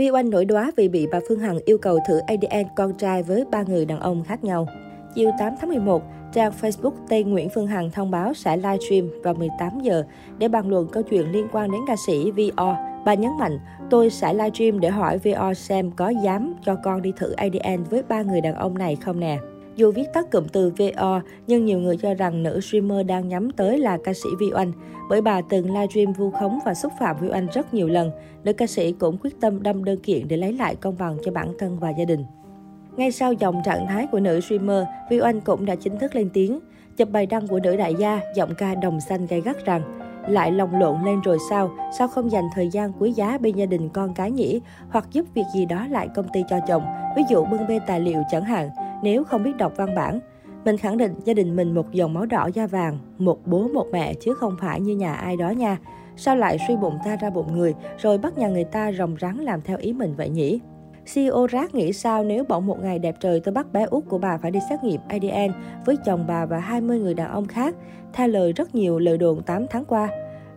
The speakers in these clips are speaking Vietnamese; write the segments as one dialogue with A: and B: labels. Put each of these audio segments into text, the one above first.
A: Vi Oanh nổi đoá vì bị bà Phương Hằng yêu cầu thử ADN con trai với ba người đàn ông khác nhau. Chiều 8 tháng 11, trang Facebook tên Nguyễn Phương Hằng thông báo sẽ livestream vào 18 giờ để bàn luận câu chuyện liên quan đến ca sĩ VO. Bà nhấn mạnh, tôi sẽ livestream để hỏi VO xem có dám cho con đi thử ADN với ba người đàn ông này không nè. Dù viết tắt cụm từ vo nhưng nhiều người cho rằng nữ streamer đang nhắm tới là ca sĩ Vi Oanh, bởi bà từng livestream vu khống và xúc phạm Vi Oanh rất nhiều lần. Nữ ca sĩ cũng quyết tâm đâm đơn kiện để lấy lại công bằng cho bản thân và gia đình. Ngay sau dòng trạng thái của nữ streamer, Vi Oanh cũng đã chính thức lên tiếng. Chụp bài đăng của nữ đại gia, giọng ca đồng xanh gay gắt rằng lại lồng lộn lên rồi sao? Sao không dành thời gian quý giá bên gia đình con cái nhỉ? Hoặc giúp việc gì đó lại công ty cho chồng, ví dụ bưng bê tài liệu chẳng hạn nếu không biết đọc văn bản. Mình khẳng định gia đình mình một dòng máu đỏ da vàng, một bố một mẹ chứ không phải như nhà ai đó nha. Sao lại suy bụng ta ra bụng người, rồi bắt nhà người ta rồng rắn làm theo ý mình vậy nhỉ? CEO Rác nghĩ sao nếu bỗng một ngày đẹp trời tôi bắt bé út của bà phải đi xét nghiệm ADN với chồng bà và 20 người đàn ông khác, Tha lời rất nhiều lời đồn 8 tháng qua.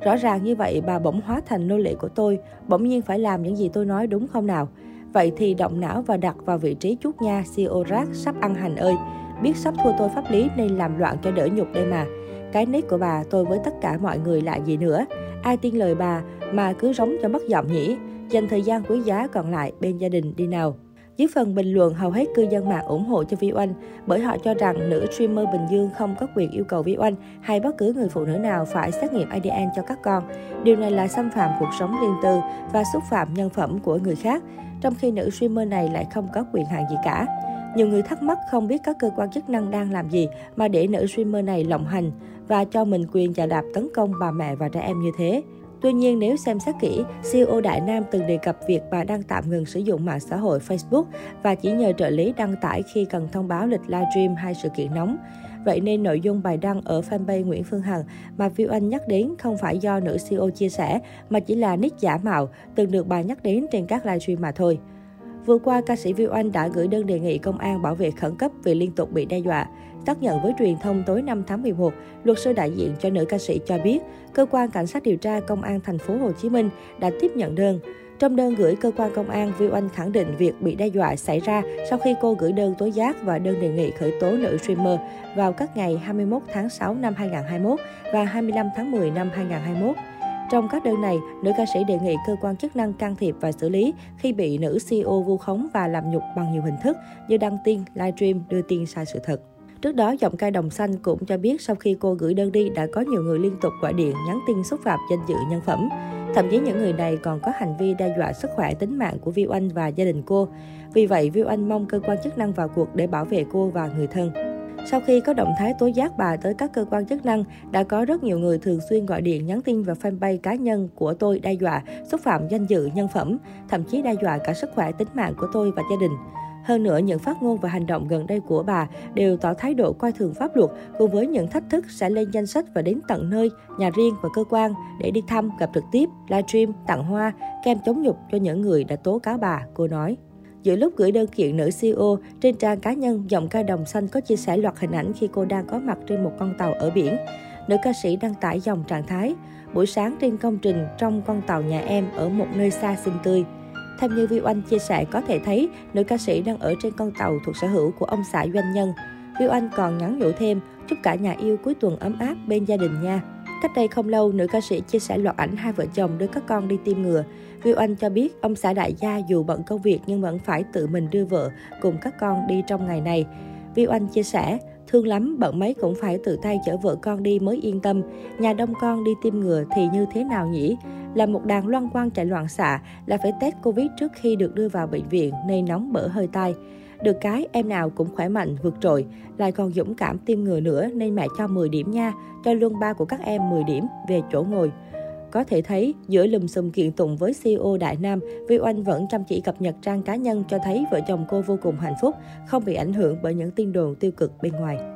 A: Rõ ràng như vậy bà bỗng hóa thành nô lệ của tôi, bỗng nhiên phải làm những gì tôi nói đúng không nào? Vậy thì động não và đặt vào vị trí chút nha, CEO Rác sắp ăn hành ơi. Biết sắp thua tôi pháp lý nên làm loạn cho đỡ nhục đây mà. Cái nết của bà tôi với tất cả mọi người là gì nữa? Ai tin lời bà mà cứ giống cho mất giọng nhỉ? Dành thời gian quý giá còn lại bên gia đình đi nào. Dưới phần bình luận, hầu hết cư dân mạng ủng hộ cho Vi Oanh bởi họ cho rằng nữ streamer Bình Dương không có quyền yêu cầu Vi Oanh hay bất cứ người phụ nữ nào phải xét nghiệm ADN cho các con. Điều này là xâm phạm cuộc sống riêng tư và xúc phạm nhân phẩm của người khác, trong khi nữ streamer này lại không có quyền hạn gì cả. Nhiều người thắc mắc không biết các cơ quan chức năng đang làm gì mà để nữ streamer này lộng hành và cho mình quyền chà đạp tấn công bà mẹ và trẻ em như thế. Tuy nhiên, nếu xem xét kỹ, CEO Đại Nam từng đề cập việc bà đang tạm ngừng sử dụng mạng xã hội Facebook và chỉ nhờ trợ lý đăng tải khi cần thông báo lịch livestream hay sự kiện nóng. Vậy nên nội dung bài đăng ở fanpage Nguyễn Phương Hằng mà Viu Anh nhắc đến không phải do nữ CEO chia sẻ, mà chỉ là nick giả mạo từng được bà nhắc đến trên các livestream mà thôi. Vừa qua, ca sĩ Viu Anh đã gửi đơn đề nghị công an bảo vệ khẩn cấp vì liên tục bị đe dọa. Tác nhận với truyền thông tối 5 tháng 11, luật sư đại diện cho nữ ca sĩ cho biết, cơ quan cảnh sát điều tra công an thành phố Hồ Chí Minh đã tiếp nhận đơn. Trong đơn gửi cơ quan công an, Viu Anh khẳng định việc bị đe dọa xảy ra sau khi cô gửi đơn tố giác và đơn đề nghị khởi tố nữ streamer vào các ngày 21 tháng 6 năm 2021 và 25 tháng 10 năm 2021. Trong các đơn này, nữ ca sĩ đề nghị cơ quan chức năng can thiệp và xử lý khi bị nữ CEO vu khống và làm nhục bằng nhiều hình thức như đăng tin, livestream, đưa tin sai sự thật. Trước đó, giọng ca đồng xanh cũng cho biết sau khi cô gửi đơn đi đã có nhiều người liên tục gọi điện nhắn tin xúc phạm danh dự nhân phẩm. Thậm chí những người này còn có hành vi đe dọa sức khỏe tính mạng của Viu Anh và gia đình cô. Vì vậy, Viu Anh mong cơ quan chức năng vào cuộc để bảo vệ cô và người thân. Sau khi có động thái tố giác bà tới các cơ quan chức năng, đã có rất nhiều người thường xuyên gọi điện nhắn tin vào fanpage cá nhân của tôi đe dọa, xúc phạm danh dự nhân phẩm, thậm chí đe dọa cả sức khỏe tính mạng của tôi và gia đình. Hơn nữa, những phát ngôn và hành động gần đây của bà đều tỏ thái độ coi thường pháp luật, cùng với những thách thức sẽ lên danh sách và đến tận nơi, nhà riêng và cơ quan để đi thăm, gặp trực tiếp, livestream, tặng hoa, kem chống nhục cho những người đã tố cáo bà, cô nói. Giữa lúc gửi đơn kiện nữ CEO, trên trang cá nhân, giọng ca đồng xanh có chia sẻ loạt hình ảnh khi cô đang có mặt trên một con tàu ở biển. Nữ ca sĩ đăng tải dòng trạng thái, buổi sáng trên công trình trong con tàu nhà em ở một nơi xa xinh tươi. Theo như Vi Oanh chia sẻ có thể thấy, nữ ca sĩ đang ở trên con tàu thuộc sở hữu của ông xã doanh nhân. Vi Oanh còn nhắn nhủ thêm, chúc cả nhà yêu cuối tuần ấm áp bên gia đình nha. Cách đây không lâu, nữ ca sĩ chia sẻ loạt ảnh hai vợ chồng đưa các con đi tiêm ngừa. Vi Oanh cho biết ông xã đại gia dù bận công việc nhưng vẫn phải tự mình đưa vợ cùng các con đi trong ngày này. Vi Oanh chia sẻ, thương lắm, bận mấy cũng phải tự tay chở vợ con đi mới yên tâm. Nhà đông con đi tiêm ngừa thì như thế nào nhỉ? Là một đàn loan quang chạy loạn xạ là phải test Covid trước khi được đưa vào bệnh viện nên nóng bở hơi tai. Được cái em nào cũng khỏe mạnh, vượt trội, lại còn dũng cảm tiêm ngừa nữa nên mẹ cho 10 điểm nha, cho luôn ba của các em 10 điểm về chỗ ngồi. Có thể thấy, giữa lùm xùm kiện tụng với CEO Đại Nam, Vi Oanh vẫn chăm chỉ cập nhật trang cá nhân cho thấy vợ chồng cô vô cùng hạnh phúc, không bị ảnh hưởng bởi những tin đồn tiêu cực bên ngoài.